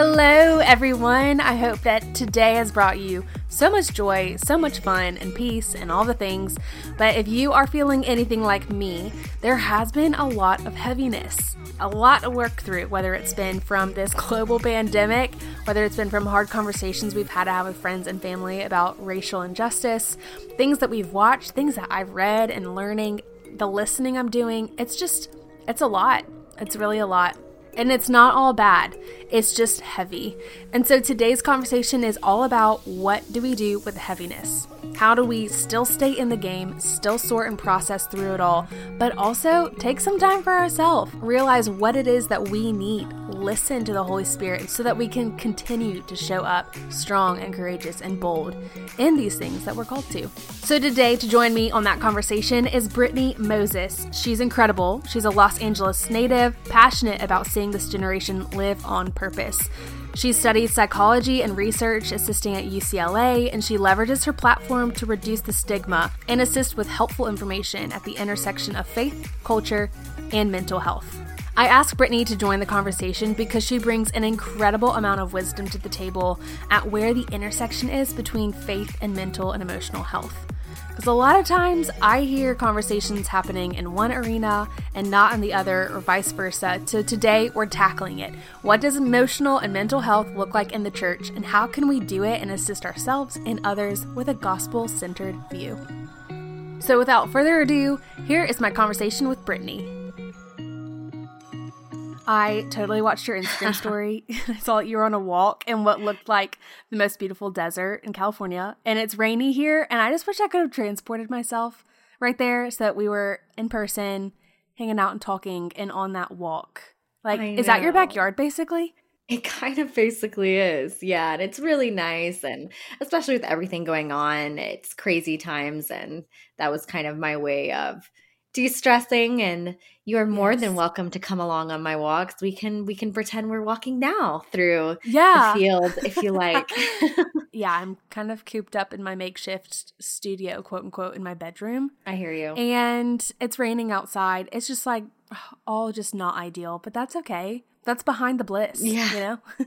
Hello, everyone. I hope that today has brought you so much joy, so much fun, and peace, and all the things. But if you are feeling anything like me, there has been a lot of heaviness, a lot to work through, whether it's been from this global pandemic, whether it's been from hard conversations we've had to have with friends and family about racial injustice, things that we've watched, things that I've read and learning, the listening I'm doing. It's just, it's a lot. It's really a lot. And it's not all bad, it's just heavy. And so today's conversation is all about what do we do with heaviness? How do we still stay in the game, still sort and process through it all, but also take some time for ourselves, realize what it is that we need, listen to the Holy Spirit so that we can continue to show up strong and courageous and bold in these things that we're called to. So today, to join me on that conversation is Brittany Moses. She's incredible. She's a Los Angeles native, passionate about seeing this generation live on purpose. She studies psychology and research, assisting at UCLA, and she leverages her platform to reduce the stigma and assist with helpful information at the intersection of faith, culture, and mental health. I asked Brittany to join the conversation because she brings an incredible amount of wisdom to the table at where the intersection is between faith and mental and emotional health. Because a lot of times I hear conversations happening in one arena and not in the other, or vice versa. So today we're tackling it. What does emotional and mental health look like in the church, and how can we do it and assist ourselves and others with a gospel centered view? So without further ado, here is my conversation with Brittany. I totally watched your Instagram story. I saw that you were on a walk in what looked like the most beautiful desert in California, and it's rainy here. And I just wish I could have transported myself right there so that we were in person, hanging out and talking, and on that walk. Like, is that your backyard basically? It kind of basically is. Yeah. And it's really nice. And especially with everything going on, it's crazy times. And that was kind of my way of de-stressing and you are more yes. than welcome to come along on my walks. We can we can pretend we're walking now through yeah. the field if you like. Yeah i'm kind of cooped up in my makeshift studio quote unquote in my bedroom. I hear you. And it's raining outside. It's just like all just not ideal but that's okay. That's behind the bliss yeah. you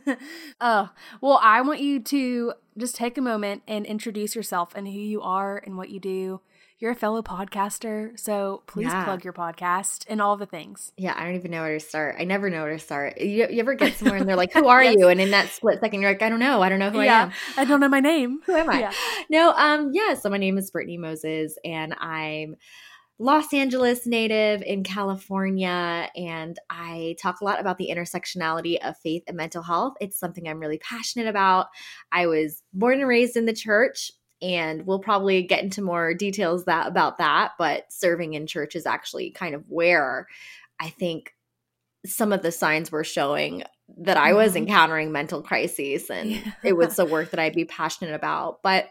know? Oh well i want you to just take a moment and introduce yourself and who you are and what you do you're a fellow podcaster, so please yeah. plug your podcast and all the things. Yeah, I don't even know where to start. I never know where to start. You, you ever get somewhere and they're like, "Who are yes. you?" And in that split second, you're like, "I don't know. I don't know who yeah. I am. I don't know my name. Who am I?" Yeah. No, um, yeah. So my name is Brittany Moses, and I'm Los Angeles native in California, and I talk a lot about the intersectionality of faith and mental health. It's something I'm really passionate about. I was born and raised in the church, and we'll probably get into more details that about that but serving in church is actually kind of where i think some of the signs were showing that I was mm-hmm. encountering mental crises and yeah. it was the work that I'd be passionate about. But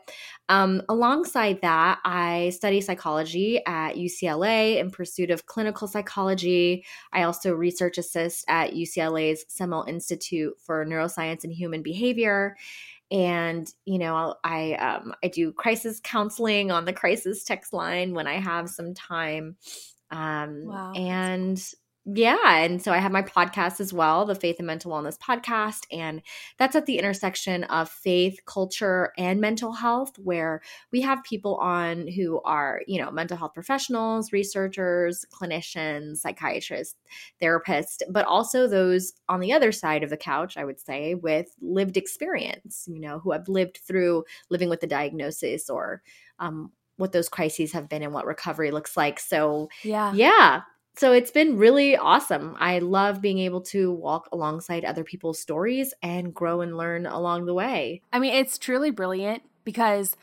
um, alongside that, I study psychology at UCLA in pursuit of clinical psychology. I also research assist at UCLA's Semel Institute for Neuroscience and Human Behavior and you know i um, i do crisis counseling on the crisis text line when i have some time um, wow. and yeah and so i have my podcast as well the faith and mental wellness podcast and that's at the intersection of faith culture and mental health where we have people on who are you know mental health professionals researchers clinicians psychiatrists therapists but also those on the other side of the couch i would say with lived experience you know who have lived through living with the diagnosis or um, what those crises have been and what recovery looks like. So yeah. yeah so it's been really awesome. I love being able to walk alongside other people's stories and grow and learn along the way. I mean, it's truly brilliant because,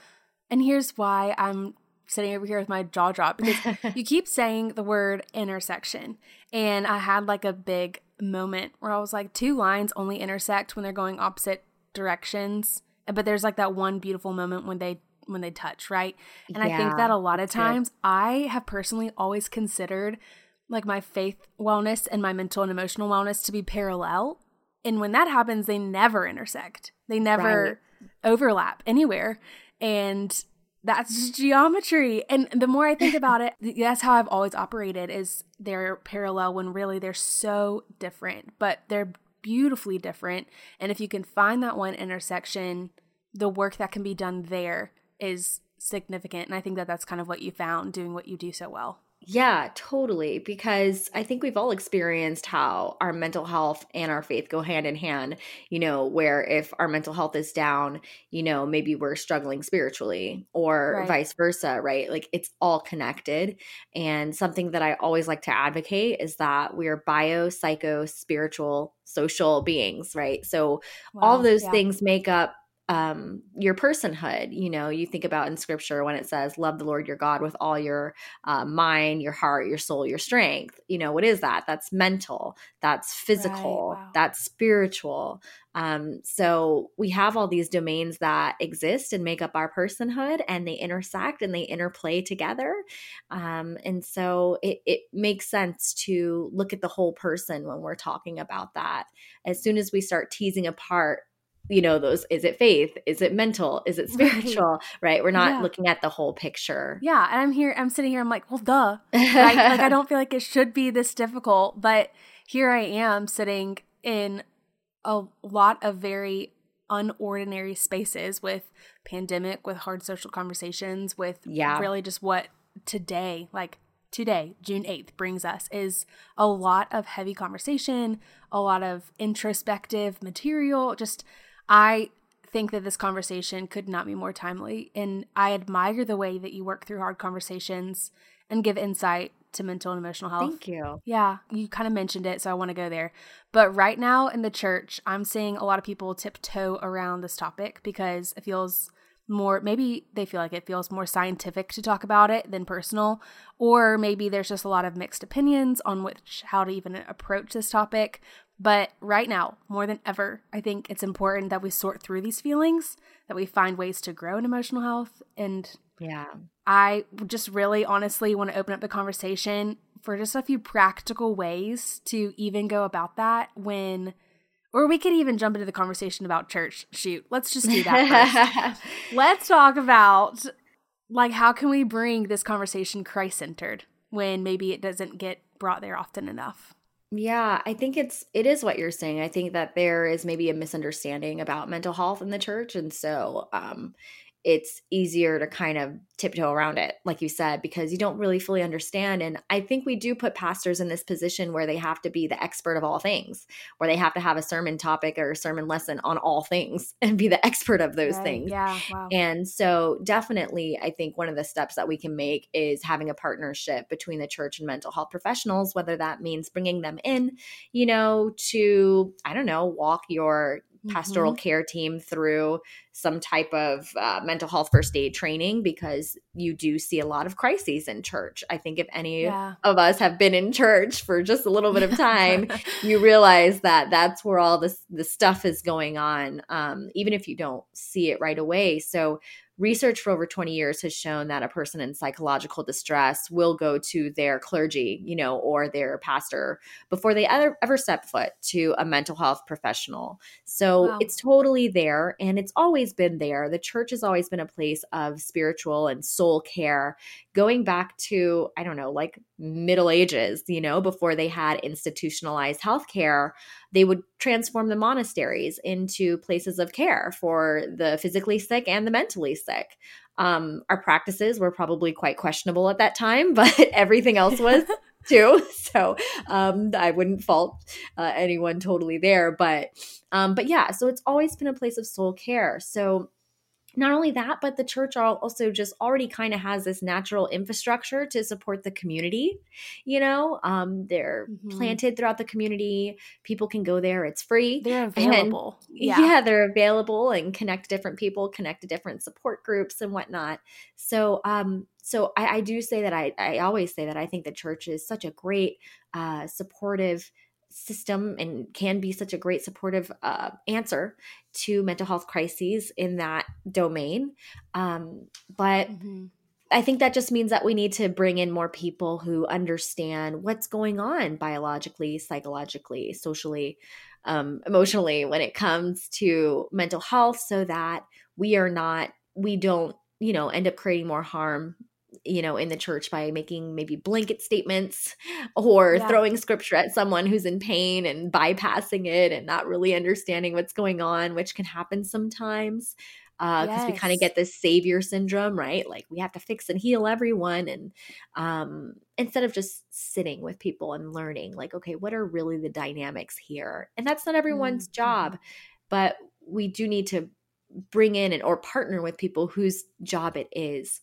and here's why I'm sitting over here with my jaw dropped because you keep saying the word intersection. And I had like a big moment where I was like, two lines only intersect when they're going opposite directions. But there's like that one beautiful moment when they when they touch, right? And yeah, I think that a lot of times good. I have personally always considered like my faith wellness and my mental and emotional wellness to be parallel. And when that happens, they never intersect. They never right. overlap anywhere. And that's geometry. And the more I think about it, that's how I've always operated is they're parallel when really they're so different, but they're beautifully different. And if you can find that one intersection, the work that can be done there is significant. And I think that that's kind of what you found doing what you do so well. Yeah, totally. Because I think we've all experienced how our mental health and our faith go hand in hand. You know, where if our mental health is down, you know, maybe we're struggling spiritually or right. vice versa, right? Like it's all connected. And something that I always like to advocate is that we are bio, psycho, spiritual, social beings, right? So wow, all those yeah. things make up um, your personhood. You know, you think about in scripture when it says, Love the Lord your God with all your uh, mind, your heart, your soul, your strength. You know, what is that? That's mental, that's physical, right, wow. that's spiritual. Um, so we have all these domains that exist and make up our personhood, and they intersect and they interplay together. Um, and so it, it makes sense to look at the whole person when we're talking about that. As soon as we start teasing apart you know those is it faith is it mental is it spiritual right, right? we're not yeah. looking at the whole picture yeah and i'm here i'm sitting here i'm like well duh right? like i don't feel like it should be this difficult but here i am sitting in a lot of very unordinary spaces with pandemic with hard social conversations with yeah really just what today like today june 8th brings us is a lot of heavy conversation a lot of introspective material just I think that this conversation could not be more timely. And I admire the way that you work through hard conversations and give insight to mental and emotional health. Thank you. Yeah, you kind of mentioned it, so I want to go there. But right now in the church, I'm seeing a lot of people tiptoe around this topic because it feels more maybe they feel like it feels more scientific to talk about it than personal or maybe there's just a lot of mixed opinions on which how to even approach this topic but right now, more than ever, I think it's important that we sort through these feelings, that we find ways to grow in emotional health. And yeah, I just really honestly want to open up the conversation for just a few practical ways to even go about that when, or we could even jump into the conversation about church. Shoot, let's just do that first. let's talk about like how can we bring this conversation Christ centered when maybe it doesn't get brought there often enough. Yeah, I think it's it is what you're saying. I think that there is maybe a misunderstanding about mental health in the church and so um it's easier to kind of tiptoe around it, like you said, because you don't really fully understand. And I think we do put pastors in this position where they have to be the expert of all things, where they have to have a sermon topic or a sermon lesson on all things and be the expert of those right. things. Yeah. Wow. And so, definitely, I think one of the steps that we can make is having a partnership between the church and mental health professionals, whether that means bringing them in, you know, to, I don't know, walk your pastoral mm-hmm. care team through some type of uh, mental health first aid training because you do see a lot of crises in church. I think if any yeah. of us have been in church for just a little bit of time, you realize that that's where all this the stuff is going on, um, even if you don't see it right away. So research for over 20 years has shown that a person in psychological distress will go to their clergy, you know, or their pastor before they ever, ever step foot to a mental health professional. So wow. it's totally there and it's always been there. The church has always been a place of spiritual and soul care going back to, I don't know, like Middle Ages, you know, before they had institutionalized healthcare, they would transform the monasteries into places of care for the physically sick and the mentally sick. Um, our practices were probably quite questionable at that time, but everything else was. too. So um, I wouldn't fault uh, anyone totally there, but um, but yeah. So it's always been a place of soul care. So not only that, but the church also just already kind of has this natural infrastructure to support the community. You know, um, they're mm-hmm. planted throughout the community. People can go there. It's free. They're available. And, yeah. yeah, they're available and connect different people, connect to different support groups and whatnot. So, um, so I, I, do say that I, I always say that I think the church is such a great uh, supportive system and can be such a great supportive uh, answer to mental health crises in that domain. Um, but mm-hmm. I think that just means that we need to bring in more people who understand what's going on biologically, psychologically, socially, um, emotionally when it comes to mental health so that we are not, we don't, you know, end up creating more harm you know, in the church by making maybe blanket statements or yeah. throwing scripture at someone who's in pain and bypassing it and not really understanding what's going on, which can happen sometimes. Because uh, yes. we kind of get this savior syndrome, right? Like we have to fix and heal everyone, and um, instead of just sitting with people and learning, like, okay, what are really the dynamics here? And that's not everyone's mm-hmm. job, but we do need to bring in and or partner with people whose job it is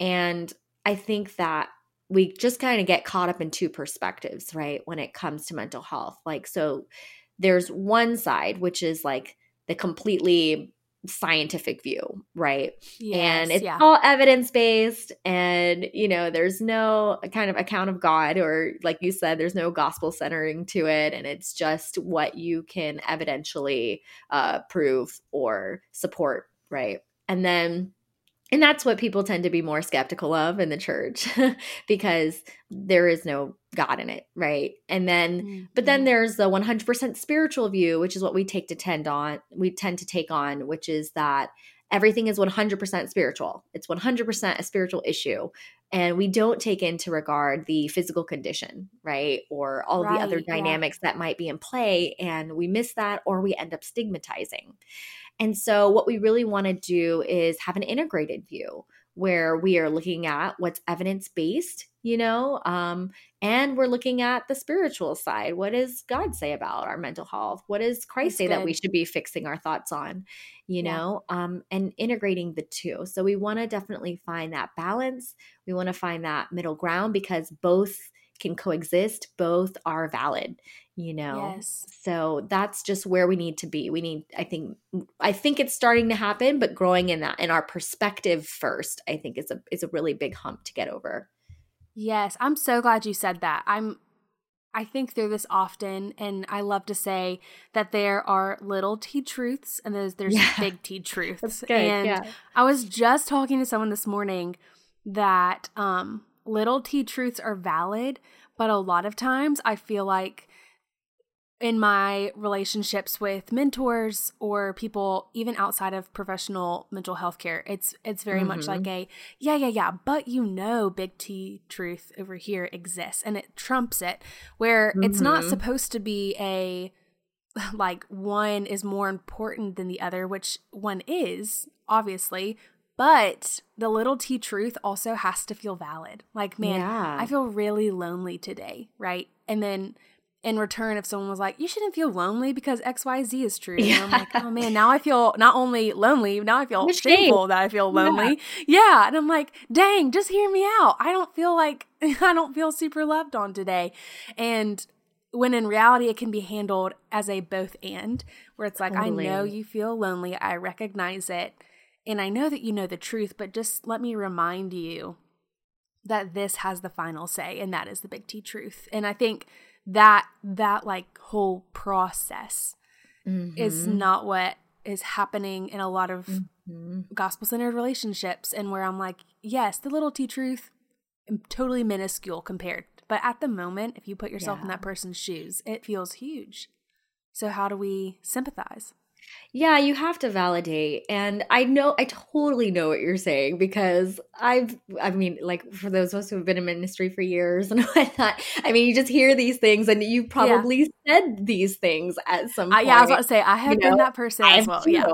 and I think that we just kind of get caught up in two perspectives, right? When it comes to mental health. Like, so there's one side, which is like the completely scientific view, right? Yes, and it's yeah. all evidence based, and you know, there's no kind of account of God, or like you said, there's no gospel centering to it, and it's just what you can evidentially uh, prove or support, right? And then and that's what people tend to be more skeptical of in the church because there is no god in it right and then mm-hmm. but then there's the 100% spiritual view which is what we take to tend on we tend to take on which is that everything is 100% spiritual it's 100% a spiritual issue and we don't take into regard the physical condition right or all right, the other dynamics yeah. that might be in play and we miss that or we end up stigmatizing and so, what we really want to do is have an integrated view where we are looking at what's evidence based, you know, um, and we're looking at the spiritual side. What does God say about our mental health? What does Christ That's say good. that we should be fixing our thoughts on, you yeah. know, um, and integrating the two. So, we want to definitely find that balance. We want to find that middle ground because both can coexist, both are valid you know yes. so that's just where we need to be we need i think i think it's starting to happen but growing in that in our perspective first i think is a is a really big hump to get over yes i'm so glad you said that i'm I think through this often, and I love to say that there are little T truths and there's there's yeah. big T truths. Good, and yeah. I was just talking to someone this morning that um, little T truths are valid, but a lot of times I feel like in my relationships with mentors or people even outside of professional mental health care it's it's very mm-hmm. much like a yeah yeah yeah but you know big t truth over here exists and it trumps it where mm-hmm. it's not mm-hmm. supposed to be a like one is more important than the other which one is obviously but the little t truth also has to feel valid like man yeah. i feel really lonely today right and then in return if someone was like, you shouldn't feel lonely because XYZ is true. Yeah. And I'm like, oh man, now I feel not only lonely, now I feel shameful that I feel lonely. Yeah. yeah. And I'm like, dang, just hear me out. I don't feel like, I don't feel super loved on today. And when in reality, it can be handled as a both and, where it's like, totally. I know you feel lonely. I recognize it. And I know that you know the truth, but just let me remind you that this has the final say, and that is the big T truth. And I think that that like whole process mm-hmm. is not what is happening in a lot of mm-hmm. gospel centered relationships and where I'm like, yes, the little T truth totally minuscule compared. But at the moment, if you put yourself yeah. in that person's shoes, it feels huge. So how do we sympathize? Yeah, you have to validate. And I know, I totally know what you're saying because I've, I mean, like for those of us who have been in ministry for years and whatnot, I mean, you just hear these things and you probably yeah. said these things at some point. Uh, yeah, I was about to say, I have you been know? that person as well. Yeah.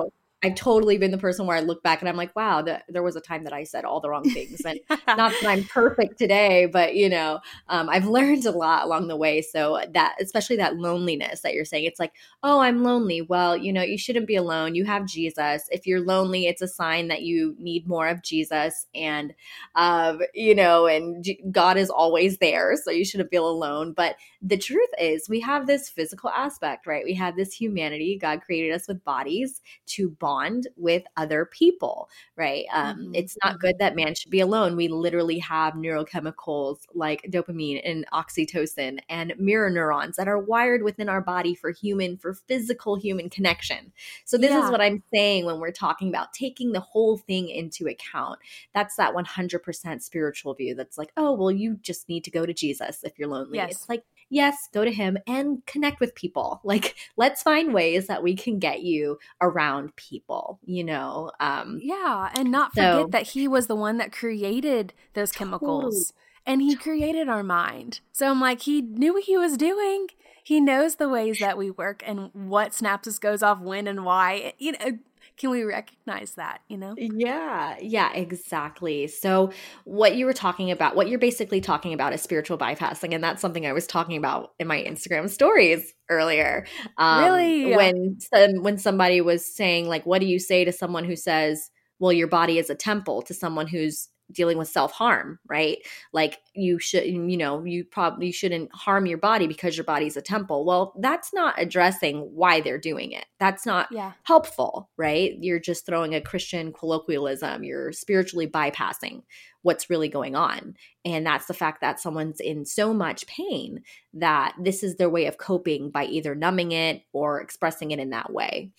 I've totally been the person where I look back and I'm like, wow, the, there was a time that I said all the wrong things. And not that I'm perfect today, but you know, um, I've learned a lot along the way. So that, especially that loneliness that you're saying, it's like, oh, I'm lonely. Well, you know, you shouldn't be alone. You have Jesus. If you're lonely, it's a sign that you need more of Jesus. And, um, you know, and God is always there. So you shouldn't feel alone. But the truth is, we have this physical aspect, right? We have this humanity. God created us with bodies to bond bond with other people, right? Um, mm-hmm. It's not good that man should be alone. We literally have neurochemicals like dopamine and oxytocin and mirror neurons that are wired within our body for human, for physical human connection. So, this yeah. is what I'm saying when we're talking about taking the whole thing into account. That's that 100% spiritual view that's like, oh, well, you just need to go to Jesus if you're lonely. Yes. It's like, yes, go to him and connect with people. Like, let's find ways that we can get you around people, you know? Um, yeah. And not forget that he was the one that created those chemicals and he created our mind. So I'm like, he knew what he was doing. He knows the ways that we work and what synapses goes off when and why. You know, can we recognize that you know? Yeah yeah exactly. So what you were talking about what you're basically talking about is spiritual bypassing and that's something i was talking about in my instagram stories earlier um, really when some, when somebody was saying like what do you say to someone who says well your body is a temple to someone who's dealing with self-harm right? Like you should you know you probably shouldn't harm your body because your body's a temple. Well that's not addressing why they're doing it. That's not yeah. helpful right? You're just throwing a christian colloquialism. You're spiritually bypassing what's really going on. And that's the fact that someone's in so much pain that this is their way of coping by either numbing it or expressing it in that way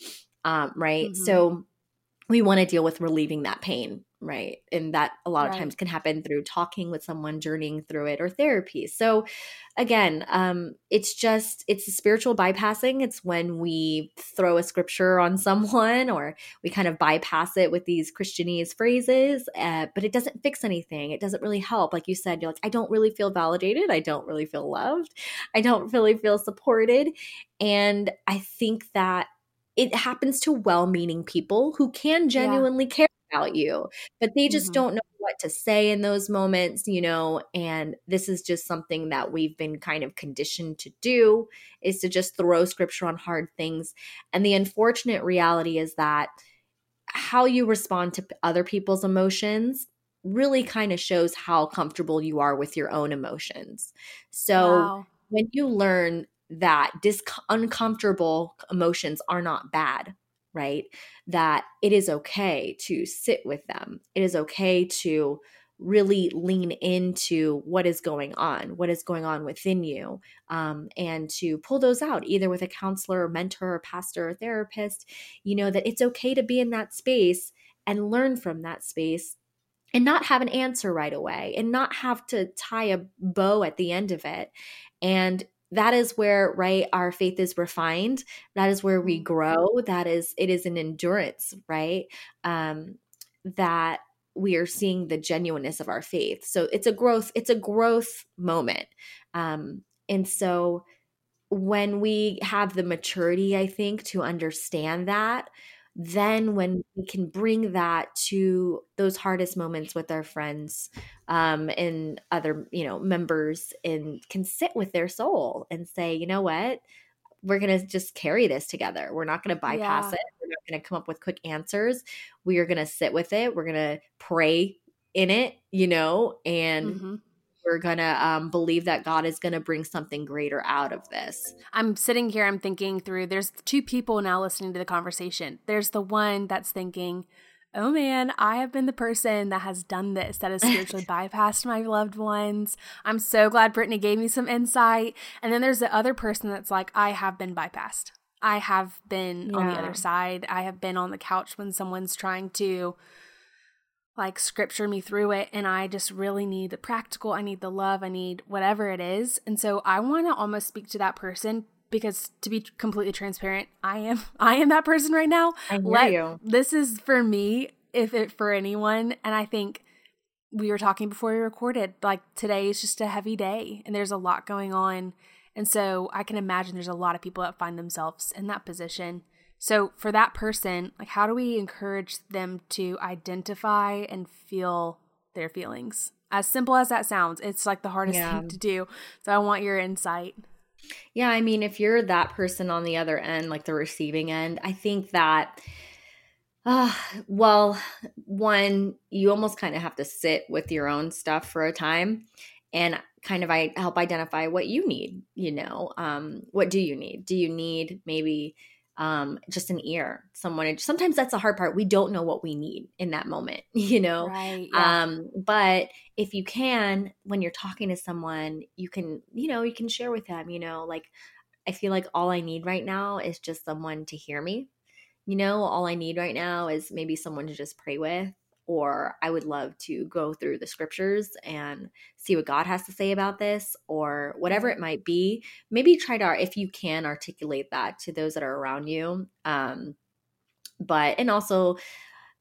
um, right? Mm-hmm. so we want to deal with relieving that pain right? And that a lot right. of times can happen through talking with someone journeying through it or therapy. So again um it's just it's a spiritual bypassing. It's when we throw a scripture on someone or we kind of bypass it with these christianese phrases uh, but it doesn't fix anything. It doesn't really help. Like you said you're like i don't really feel validated. I don't really feel loved. I don't really feel supported. And i think that it happens to well-meaning people who can genuinely yeah. care about you, but they just mm-hmm. don't know what to say in those moments, you know, and this is just something that we've been kind of conditioned to do is to just throw scripture on hard things. And the unfortunate reality is that how you respond to other people's emotions really kind of shows how comfortable you are with your own emotions. So wow. when you learn that dis- uncomfortable emotions are not bad, right? That it is okay to sit with them. It is okay to really lean into what is going on, what is going on within you, um, and to pull those out either with a counselor, or mentor, or pastor, or therapist. You know, that it's okay to be in that space and learn from that space and not have an answer right away and not have to tie a bow at the end of it. And that is where right our faith is refined. That is where we mm-hmm. grow. That is it is an endurance right um that we are seeing the genuineness of our faith. So it's a growth it's a growth moment. Um and so when we have the maturity i think to understand that then when we can bring that to those hardest moments with our friends um, and other you know members and can sit with their soul and say you know what? We're going to just carry this together. We're not going to bypass yeah. it. We're not going to come up with quick answers. We are going to sit with it. We're going to pray in it you know and mm-hmm we're gonna um, believe that God is gonna bring something greater out of this. I'm sitting here, I'm thinking through. There's two people now listening to the conversation. There's the one that's thinking, "Oh man, I have been the person that has done this, that has spiritually bypassed my loved ones." I'm so glad Brittany gave me some insight. And then there's the other person that's like, "I have been bypassed." I have been yeah. on the other side. I have been on the couch when someone's trying to like scripture me through it and I just really need the practical, I need the love, I need whatever it is. And so I want to almost speak to that person because to be completely transparent, I am I am that person right now. I hear Let, you. This is for me, if it for anyone, and I think we were talking before we recorded, like today is just a heavy day and there's a lot going on. And so I can imagine there's a lot of people that find themselves in that position. So, for that person, like how do we encourage them to identify and feel their feelings? As simple as that sounds, it's like the hardest yeah. thing to do. So, I want your insight. Yeah, I mean, if you're that person on the other end, like the receiving end, I think that uh, well, one, you almost kind of have to sit with your own stuff for a time and kind of I help identify what you need, you know. Um, what do you need? Do you need maybe um, just an ear, someone. Sometimes that's the hard part. We don't know what we need in that moment, you know. Right. Yeah. Um, but if you can, when you're talking to someone, you can, you know, you can share with them. You know, like I feel like all I need right now is just someone to hear me. You know, all I need right now is maybe someone to just pray with or I would love to go through the scriptures and see what God has to say about this, or whatever it might be. Maybe try to, if you can, articulate that to those that are around you. Um, but, and also,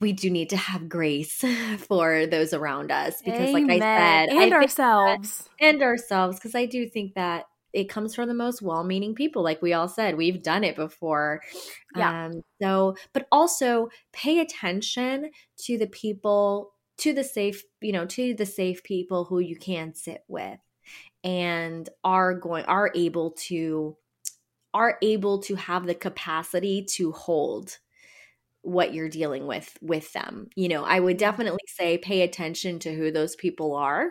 we do need to have grace for those around us because, Amen. like I said, and I ourselves, and ourselves, because I do think that it comes from the most well-meaning people like we all said we've done it before. Yeah. um so but also pay attention to the people to the safe you know to the safe people who you can sit with and are going are able to are able to have the capacity to hold what you're dealing with with them. You know i would definitely say pay attention to who those people are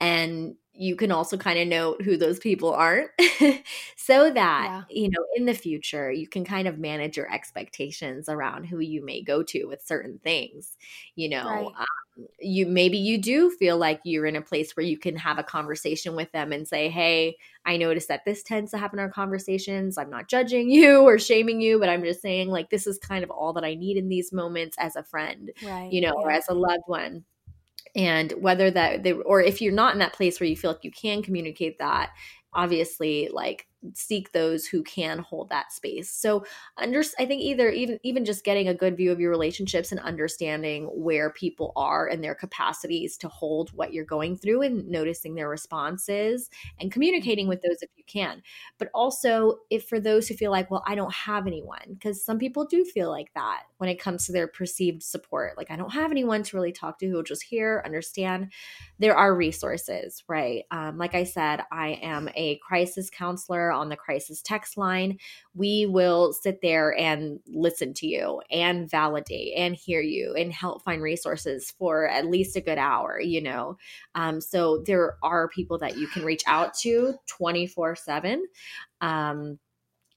and you can also kind of note who those people aren't so that yeah. you know in the future you can kind of manage your expectations around who you may go to with certain things you know right. um, you maybe you do feel like you're in a place where you can have a conversation with them and say hey i noticed that this tends to happen in our conversations i'm not judging you or shaming you but i'm just saying like this is kind of all that i need in these moments as a friend right. you know yeah. or as a loved one and whether that they or if you're not in that place where you feel like you can communicate that obviously like seek those who can hold that space. So under I think either even even just getting a good view of your relationships and understanding where people are and their capacities to hold what you're going through and noticing their responses and communicating with those if you can. But also if for those who feel like, well, I don't have anyone because some people do feel like that when it comes to their perceived support. Like I don't have anyone to really talk to who will just hear, understand. There are resources, right? Um, like I said, I am a crisis counselor on the crisis text line. We will sit there and listen to you and validate and hear you and help find resources for at least a good hour, you know. Um, so there are people that you can reach out to 24 7. Um,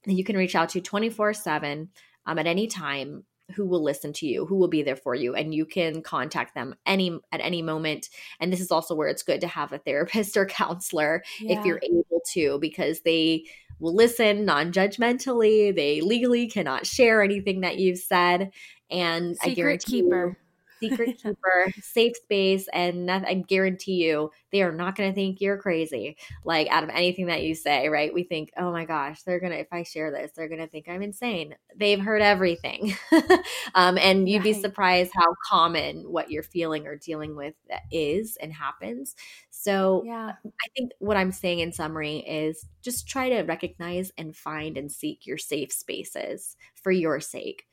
you can reach out to 24 7 um, at any time who will listen to you, who will be there for you, and you can contact them any at any moment. And this is also where it's good to have a therapist or counselor yeah. if you're able to, because they will listen non-judgmentally. They legally cannot share anything that you've said, and Secret I guarantee keeper. Secret keeper, safe space, and nothing, I guarantee you they are not going to think you're crazy. Like out of anything that you say, right? We think, oh my gosh, they're gonna if I share this, they're gonna think I'm insane. They've heard everything, um, and you'd right. be surprised how common what you're feeling or dealing with is and happens. So yeah. I think what I'm saying in summary is just try to recognize and find and seek your safe spaces for your sake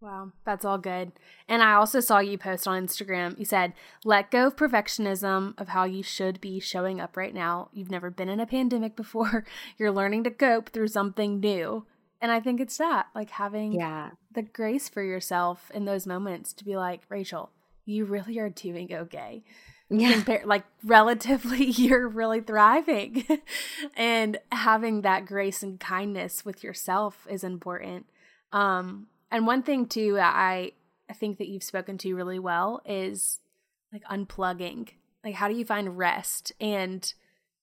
Wow, that's all good. And I also saw you post on Instagram. You said, let go of perfectionism of how you should be showing up right now. You've never been in a pandemic before. You're learning to cope through something new. And I think it's that, like having yeah. the grace for yourself in those moments to be like, Rachel, you really are doing okay. Yeah. Compare, like relatively, you're really thriving. and having that grace and kindness with yourself is important. Um, and one thing too, I I think that you've spoken to really well is like unplugging. Like how do you find rest? And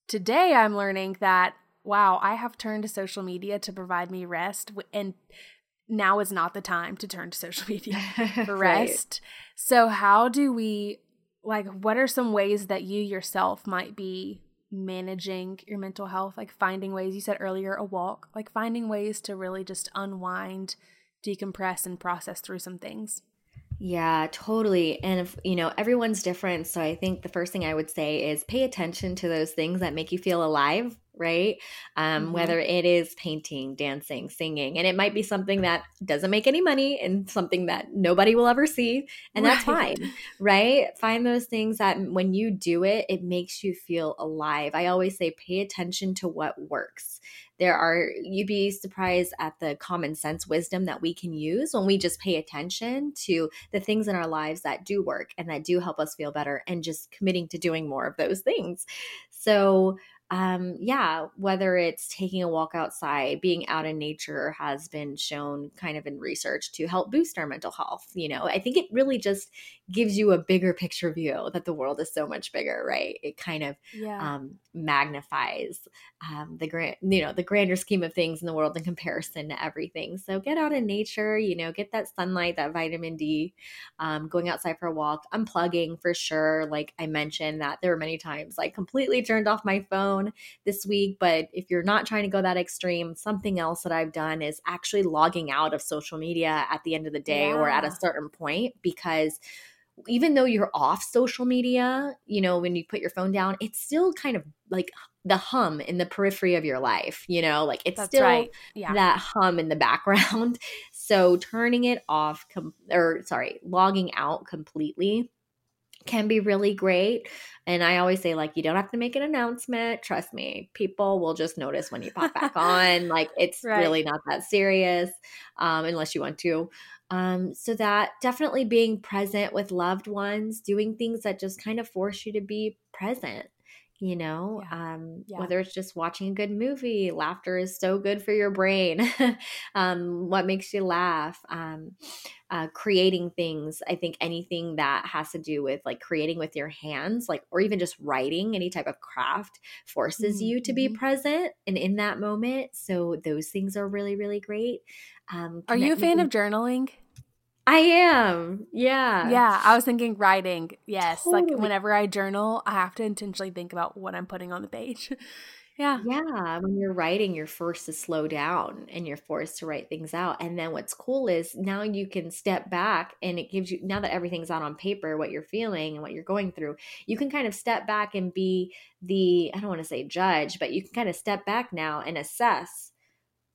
today I'm learning that wow, I have turned to social media to provide me rest and now is not the time to turn to social media for rest. right. So how do we like what are some ways that you yourself might be managing your mental health like finding ways you said earlier a walk like finding ways to really just unwind decompress and process through some things. Yeah, totally. And if, you know, everyone's different. So I think the first thing I would say is pay attention to those things that make you feel alive, right? Um, mm-hmm. Whether it is painting, dancing, singing, and it might be something that doesn't make any money and something that nobody will ever see. And right. that's fine, right? Find those things that when you do it, it makes you feel alive. I always say pay attention to what works there are you'd be surprised at the common sense wisdom that we can use when we just pay attention to the things in our lives that do work and that do help us feel better and just committing to doing more of those things so um, yeah, whether it's taking a walk outside, being out in nature has been shown kind of in research to help boost our mental health. You know, I think it really just gives you a bigger picture view that the world is so much bigger, right? It kind of yeah. um, magnifies um, the grand, you know, the grander scheme of things in the world in comparison to everything. So get out in nature, you know, get that sunlight, that vitamin D, um, going outside for a walk, unplugging for sure. Like I mentioned, that there were many times I completely turned off my phone this week. But if you're not trying to go that extreme, something else that I've done is actually logging out of social media at the end of the day yeah. or at a certain point because even though you're off social media, you know, when you put your phone down, it's still kind of like the hum in the periphery of your life, you know, like it's That's still right. yeah. that hum in the background. So turning it off com- or sorry, logging out completely can be really great. And I always say, like, you don't have to make an announcement. Trust me, people will just notice when you pop back on. Like, it's right. really not that serious um, unless you want to. Um, so that definitely being present with loved ones, doing things that just kind of force you to be present you know yeah. Um, yeah. whether it's just watching a good movie laughter is so good for your brain um, what makes you laugh um, uh, creating things i think anything that has to do with like creating with your hands like or even just writing any type of craft forces mm-hmm. you to be mm-hmm. present and in that moment so those things are really really great um, are you a fan of journaling I am. Yeah. Yeah. I was thinking writing. Yes. Totally. Like whenever I journal, I have to intentionally think about what I'm putting on the page. yeah. Yeah. When you're writing, you're forced to slow down and you're forced to write things out. And then what's cool is now you can step back and it gives you, now that everything's out on paper, what you're feeling and what you're going through, you can kind of step back and be the, I don't want to say judge, but you can kind of step back now and assess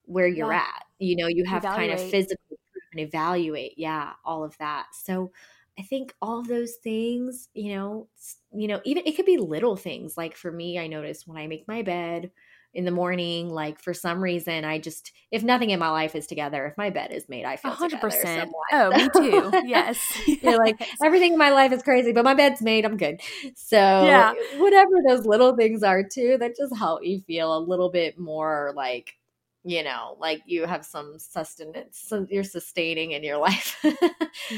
where you're yeah. at. You know, you have Evaluate. kind of physical and evaluate yeah all of that. So i think all of those things you know you know even it could be little things like for me i notice when i make my bed in the morning like for some reason i just if nothing in my life is together if my bed is made i feel 100% oh me too. Yes you're like everything in my life is crazy but my bed's made i'm good. So yeah. whatever those little things are too that just help you feel a little bit more like you know, like you have some sustenance, so you're sustaining in your life.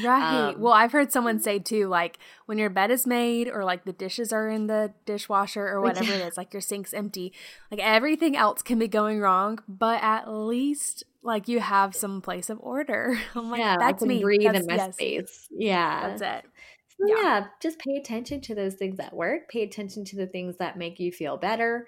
right. Um, well, I've heard someone say too, like when your bed is made or like the dishes are in the dishwasher or whatever yeah. it is, like your sink's empty, like everything else can be going wrong, but at least like you have some place of order. I'm like, yeah, that's me. Breathe that's, in my yes. space. Yeah. That's it. So yeah. yeah, just pay attention to those things at work. Pay attention to the things that make you feel better.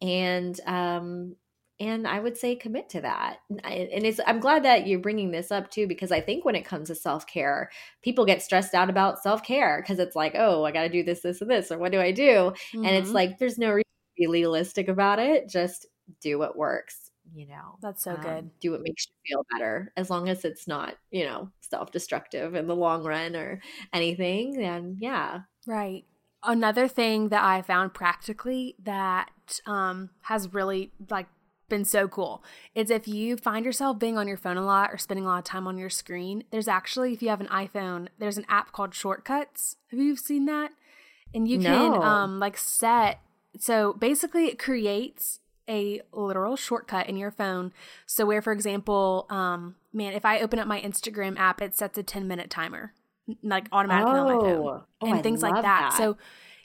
And um, and i would say commit to that and it's i'm glad that you're bringing this up too because i think when it comes to self-care people get stressed out about self-care because it's like oh i gotta do this this and this or what do i do mm-hmm. and it's mm-hmm. like there's no reason to be legalistic about it just do what works you know that's so um, good do what makes you feel better as long as it's not you know self-destructive in the long run or anything then yeah right another thing that i found practically that um, has really like been so cool is if you find yourself being on your phone a lot or spending a lot of time on your screen, there's actually, if you have an iPhone, there's an app called Shortcuts. Have you seen that? And you can um like set so basically it creates a literal shortcut in your phone. So where for example, um man, if I open up my Instagram app, it sets a 10 minute timer like automatically oh. on my phone oh, and I things like that. that. So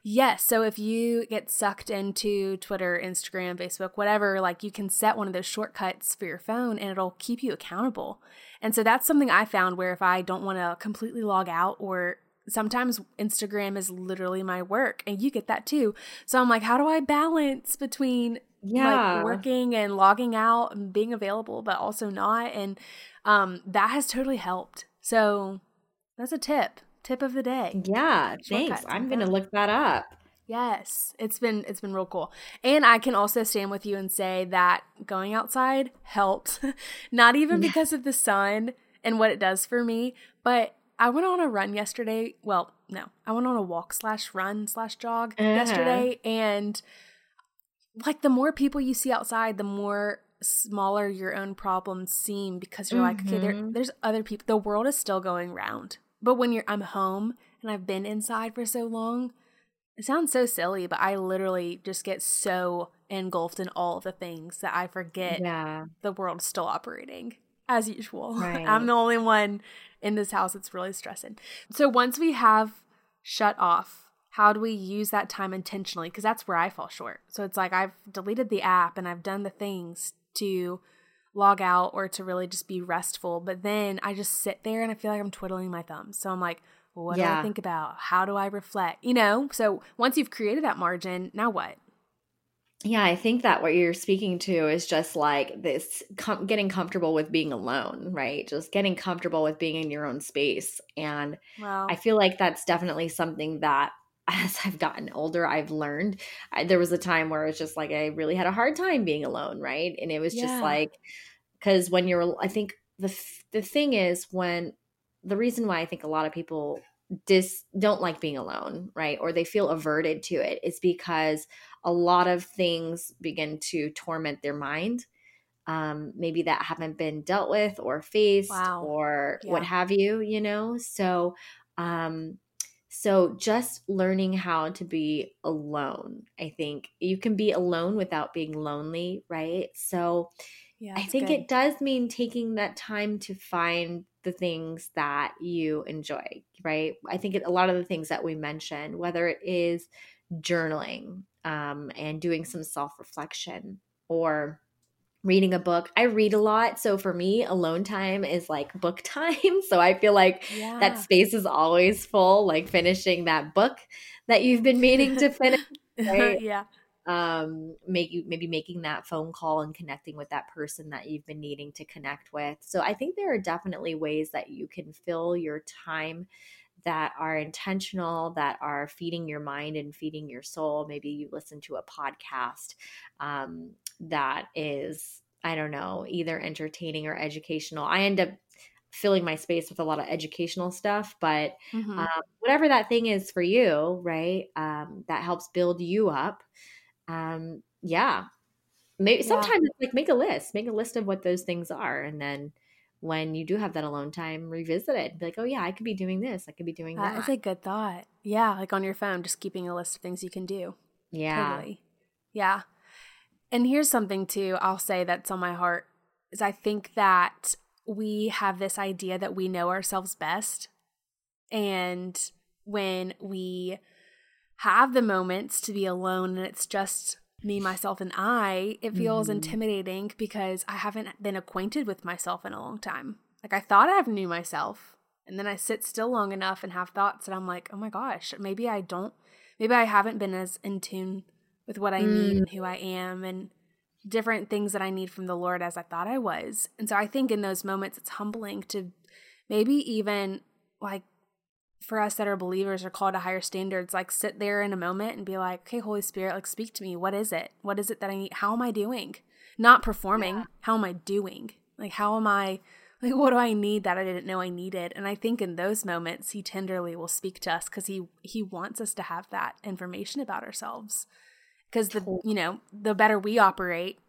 Yes. So if you get sucked into Twitter, Instagram, Facebook, whatever, like you can set one of those shortcuts for your phone and it'll keep you accountable. And so that's something I found where if I don't want to completely log out or sometimes Instagram is literally my work and you get that too. So I'm like, how do I balance between yeah. like working and logging out and being available but also not and um that has totally helped. So that's a tip tip of the day. Yeah, thanks. I'm going to look that up. Yes, it's been it's been real cool. And I can also stand with you and say that going outside helps. Not even because of the sun and what it does for me, but I went on a run yesterday. Well, no, I went on a walk slash run slash jog uh-huh. yesterday, and like the more people you see outside, the more smaller your own problems seem because you're mm-hmm. like, okay, there, mm-hmm. there's other people. The world is still going round. But when you're I'm home and I've been inside for so long, it sounds so silly, but I literally just get so engulfed in all of the things that I forget Yeah. the world's still operating as usual. Right. I'm the only one in this house that's really stressing. So once we have shut off, how do we use that time intentionally? Because that's where I fall short. So it's like I've deleted the app and I've done the things to log out or to really just be restful. But then I just sit there and I feel like I'm twiddling my thumbs. So I'm like, what do I think about? How do I reflect? You know? So once you've created that margin, now what? Yeah, I think that what you're speaking to is just like this com- getting comfortable with being alone, right? Just getting comfortable with being in your own space. And Well, I feel like that's definitely something that as I've gotten older, I've learned. I, there was a time where it's just like I really had a hard time being alone, right? And it was Yeah. just like because when you're, I think the the thing is when the reason why I think a lot of people dis don't like being alone, right? Or they feel averted to it is because a lot of things begin to torment their mind. Um, maybe that haven't been dealt with or faced Wow. or what have you, you know? So um so just learning how to be alone. I think you can be alone without being lonely, right? So yeah, I think good. it does mean taking that time to find the things that you enjoy, right? I think it, a lot of the things that we mentioned, whether it is journaling um, and doing some self reflection or reading a book. I read a lot. So for me, alone time is like book time. So I feel like yeah. that space is always full, like finishing that book that you've been meaning to finish right? yeah. um make you maybe making that phone call and connecting with that person that you've been needing to connect with so i think there are definitely ways that you can fill your time that are intentional that are feeding your mind and feeding your soul maybe you listen to a podcast um, that is i don't know either entertaining or educational i end up filling my space with a lot of educational stuff but Mhm. um, whatever that thing is for you, right? Um, that helps build you up. Um, yeah. Maybe Yeah. sometimes like make a list, make a list of what those things are, and then when you do have that alone time, revisit it. Be like, oh yeah, I could be doing this. I could be doing That that. is a good thought. Yeah, like on your phone, just keeping a list of things you can do. yeah. Totally. Yeah. And here's something too, I'll say that's on my heart is I think that we have this idea that we know ourselves best. And when we have the moments to be alone and it's just me, myself, and I, it feels Mhm. intimidating because I haven't been acquainted with myself in a long time. Like I thought I knew myself. And then I sit still long enough and have thoughts and I'm like, oh my gosh, maybe I don't, maybe I haven't been as in tune with what I need mm. and who I am and different things that I need from the Lord as I thought I was. And so I think in those moments, it's humbling to maybe even like for us that are believers or called to higher standards, like sit there in a moment and be like, okay, Holy Spirit, like speak to me. What is it? What is it that I need? How am I doing? Not performing. How am I doing? Like, how am I? Like, what do I need that I didn't know I needed? And I think in those moments, he tenderly will speak to us because he he wants us to have that information about ourselves. Because the you know the better we operate,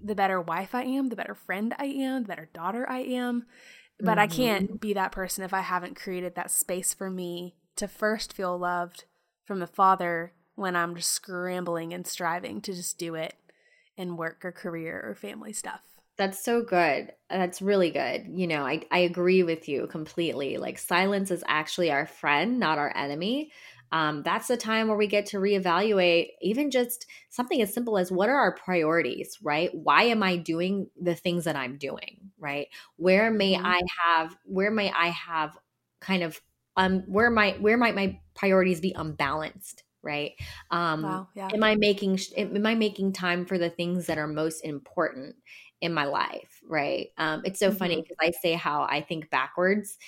the better wife I am, the better friend I am, the better daughter I am. But I can't mm-hmm. be that person if I haven't created that space for me to first feel loved from the Father when I'm just scrambling and striving to just do it in work or career or family stuff. That's so good. That's really good. You know, I, I agree with you completely. Like, silence is actually our friend, not our enemy. Um, that's the time where we get to reevaluate even just something as simple as what are our priorities, right? Why am I doing the things that I'm doing, right? Where may Mhm. I have, where may I have kind of, um, where might, where might my priorities be unbalanced, right? Um, Wow, yeah. am i making sh- am i making time for the things that are most important in my life right? Um it's so funny Mhm. because i say how i think backwards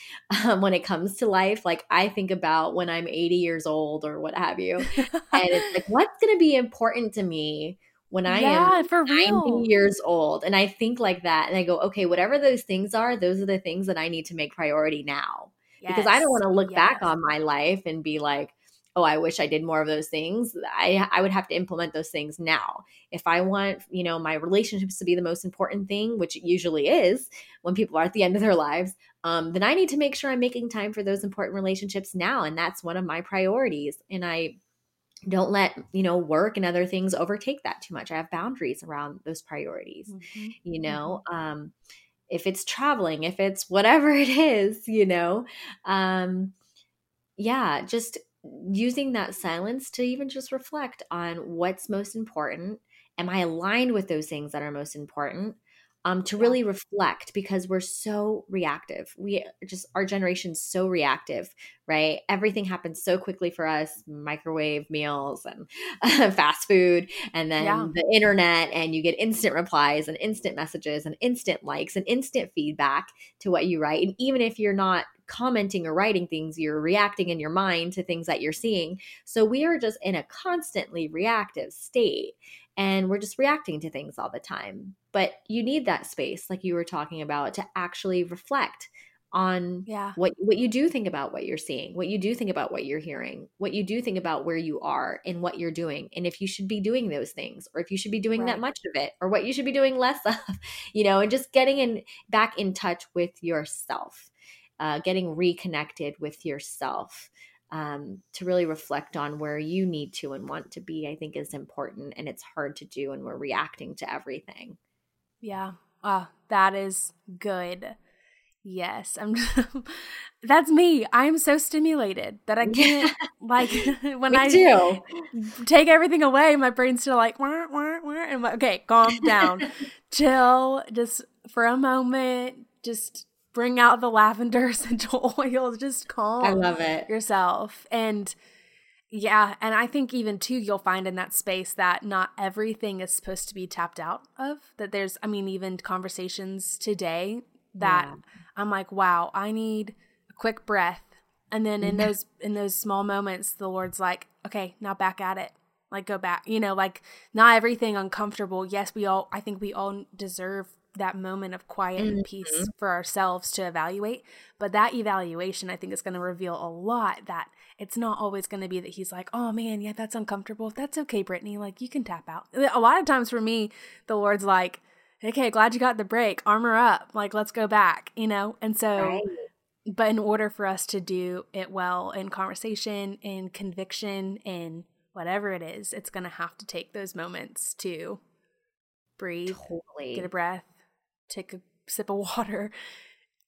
um, when it comes to life like i think about when i'm 80 years old or what have you and it's like what's going to be important to me when i yeah, am for 90 real. years old? And i think like that and i go okay whatever those things are those are the things that i need to make priority now. Because I don't want to look back on my life and be like, oh, I wish I did more of those things. I I would have to implement those things now. If I want, you know, my relationships to be the most important thing, which it usually is when people are at the end of their lives, um, then I need to make sure I'm making time for those important relationships now, and that's one of my priorities. And I don't let you know work and other things overtake that too much i have boundaries around those priorities mm-hmm. you know mm-hmm. um if it's traveling if it's whatever it is you know um yeah just using that silence to even just reflect on what's most important. Am i aligned with those things that are most important um, to really reflect because we're so reactive. We just, our generation's so reactive, right? Everything happens so quickly for us microwave meals and uh, fast food, and then yeah. the internet, and you get instant replies and instant messages and instant likes and instant feedback to what you write. And even if you're not commenting or writing things, you're reacting in your mind to things that you're seeing. So we are just in a constantly reactive state and we're just reacting to things all the time. But you need that space, like you were talking about, to actually reflect on yeah. what what you do think about what you're seeing, what you do think about what you're hearing, what you do think about where you are and what you're doing, and if you should be doing those things, or if you should be doing right. that much of it, or what you should be doing less of, you know, and just getting in back in touch with yourself, uh, getting reconnected with yourself um, to really reflect on where you need to and want to be, I think is important. And it's hard to do and we're reacting to everything. Yeah. Oh, that is good. Yes. I'm that's me. I'm so stimulated that I can't like when I do take everything away, my brain's still like wah, wah, wah, and like, okay, calm down. Chill just for a moment. Just bring out the lavender essential oils. Just calm. I love it yourself and. Yeah, and I think even too you'll find in that space that not everything is supposed to be tapped out of. That there's I mean even conversations today that yeah. I'm like, wow, I need a quick breath. And then in mm. those in those small moments the Lord's like, okay, now back at it. Like go back. You know, like not everything uncomfortable. Yes, we all I think we all deserve that moment of quiet mm-hmm. and peace for ourselves to evaluate. But that evaluation, I think, is going to reveal a lot that it's not always going to be that he's like, oh man, yeah, that's uncomfortable. That's okay, Brittany. Like, you can tap out. A lot of times for me, the Lord's like, okay, glad you got the break. Armor up. Like, let's go back, you know? And so. Right. But in order for us to do it well in conversation, in conviction, in whatever it is, it's going to have to take those moments to breathe, totally. get a breath, take a sip of water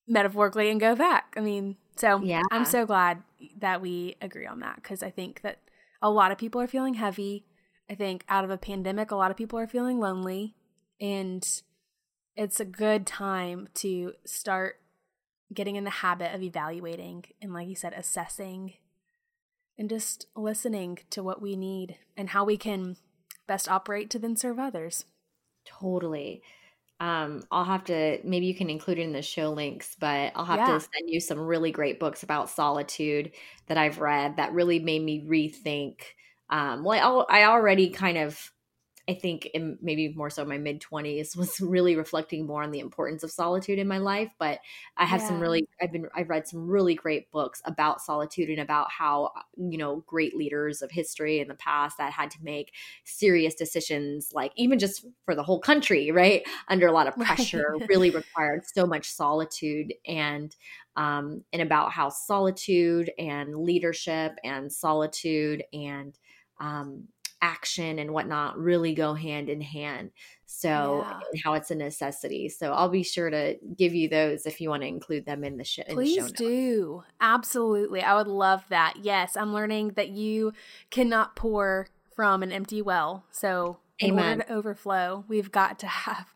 metaphorically and go back. I mean, so yeah. I'm so glad that we agree on that because I think that a lot of people are feeling heavy. I think out of a pandemic, a lot of people are feeling lonely, and it's a good time to start getting in the habit of evaluating and, like you said, assessing and just listening to what we need and how we can best operate to then serve others. Totally um, I'll have to maybe you can include it in the show links, but I'll have yeah. to send you some really great books about solitude that I've read that really made me rethink. Um, well, I, I already kind of I think in maybe more so my mid 20s was really reflecting more on the importance of solitude in my life. But I have yeah. some really, I've been, I've read some really great books about solitude and about how, you know, great leaders of history in the past that had to make serious decisions, like even just for the whole country, right? Under a lot of pressure, right. really required so much solitude and, um, and about how solitude and leadership and solitude and, um, action and whatnot really go hand in hand. So, yeah. how it's a necessity. So, I'll be sure to give you those if you want to include them in the, sh- Please the show. Please do. Absolutely. I would love that. Yes, I'm learning that you cannot pour from an empty well. So, in Amen. order to overflow, we've got to have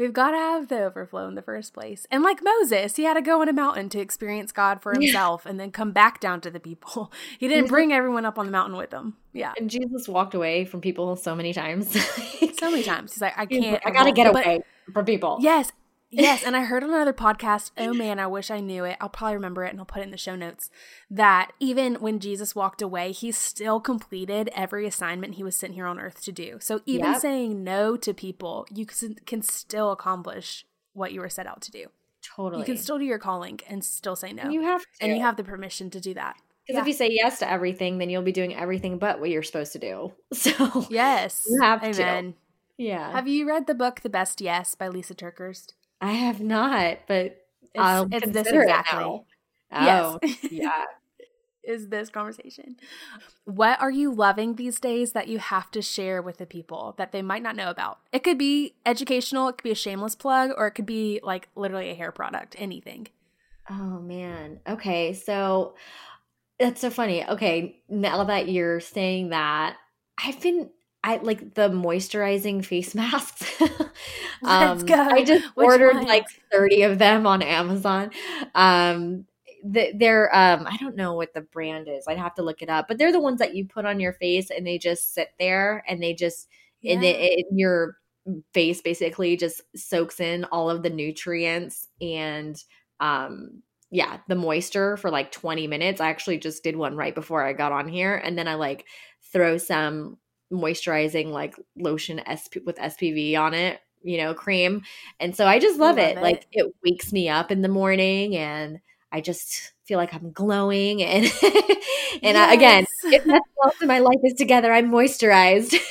We've got to have the overflow in the first place. And like Moses, he had to go on a mountain to experience God for himself yeah. and then come back down to the people. He didn't bring everyone up on the mountain with him. Yeah. And Jesus walked away from people so many times. so many times. He's like, I can't. I got to get away from people. Yes. Yes, and I heard on another podcast, oh man, I wish I knew it. I'll probably remember it and I'll put it in the show notes. That even when Jesus walked away, he still completed every assignment he was sent here on earth to do. So even yep. saying no to people, you can still accomplish what you were set out to do. Totally. You can still do your calling and still say no. And you have to. And you have the permission to do that. Because yeah. if you say yes to everything, then you'll be doing everything but what you're supposed to do. So yes, you have Amen. to. Yeah. Have you read the book The Best Yes by Lisa TerKeurst? I have not, but it's, I'll it's this exactly. It oh, yeah. is this conversation. What are you loving these days that you have to share with the people that they might not know about? It could be educational, it could be a shameless plug, or it could be like literally a hair product, anything. Oh man. Okay. So that's so funny. Okay. Now that you're saying that, I've been I like the moisturizing face masks. um, Let's go. I just Which ordered ones? like 30 of them on Amazon. Um, they're um I don't know what the brand is. I'd have to look it up, but they're the ones that you put on your face and they just sit there and they just yeah. and it, it, your face basically just soaks in all of the nutrients and um yeah, the moisture for like 20 minutes. I actually just did one right before I got on here and then I like throw some moisturizing like lotion SP with SPF on it, you know, cream. And so I just love, love it. it. Like it wakes me up in the morning and I just feel like I'm glowing and and yes. I, again, if nothing else in my life is together, I'm moisturized.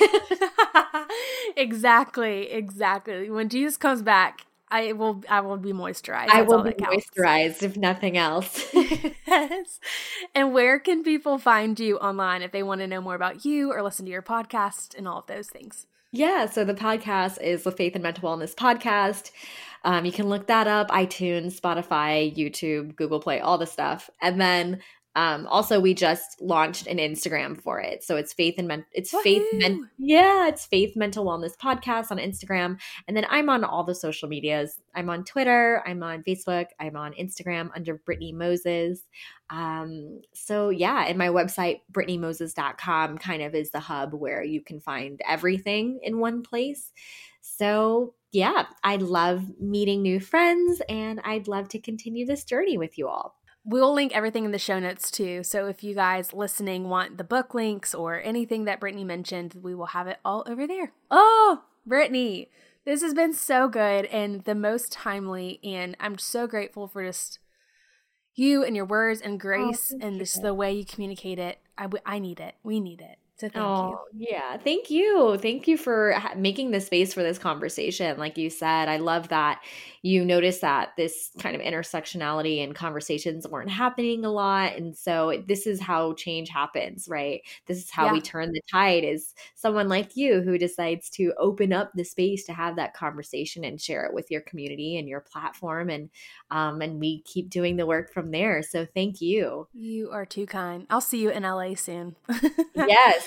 exactly, exactly. When Jesus comes back, I will I will be moisturized. That's I will be moisturized if nothing else. yes. And where can people find you online if they want to know more about you or listen to your podcast and all of those things? Yeah, so the podcast is the Faith and Mental Wellness Podcast. Um, you can look that up iTunes, Spotify, YouTube, Google Play, all the stuff. And then um, also, we just launched an Instagram for it, so it's Faith and Men- it's Woo-hoo! Faith Men- yeah, it's Faith Mental Wellness Podcast on Instagram, and then I'm on all the social medias. I'm on Twitter, I'm on Facebook, I'm on Instagram under Brittany Moses. Um, so yeah, and my website BrittanyMoses.com kind of is the hub where you can find everything in one place. So yeah, I love meeting new friends, and I'd love to continue this journey with you all. We'll link everything in the show notes too. So if you guys listening want the book links or anything that Brittany mentioned, we will have it all over there. Oh, Brittany, this has been so good and the most timely. And I'm so grateful for just you and your words and oh, grace oh, and just the way you communicate it. I, I need it. We need it. So thank oh, you. Yeah, thank you. Thank you for making the space for this conversation. Like you said, I love that you noticed that this kind of intersectionality and conversations weren't happening a lot. And so this is how change happens, right? This is how yeah. we turn the tide is someone like you who decides to open up the space to have that conversation and share it with your community and your platform. And um, and we keep doing the work from there. So thank you. You are too kind. I'll see you in LA soon. yes.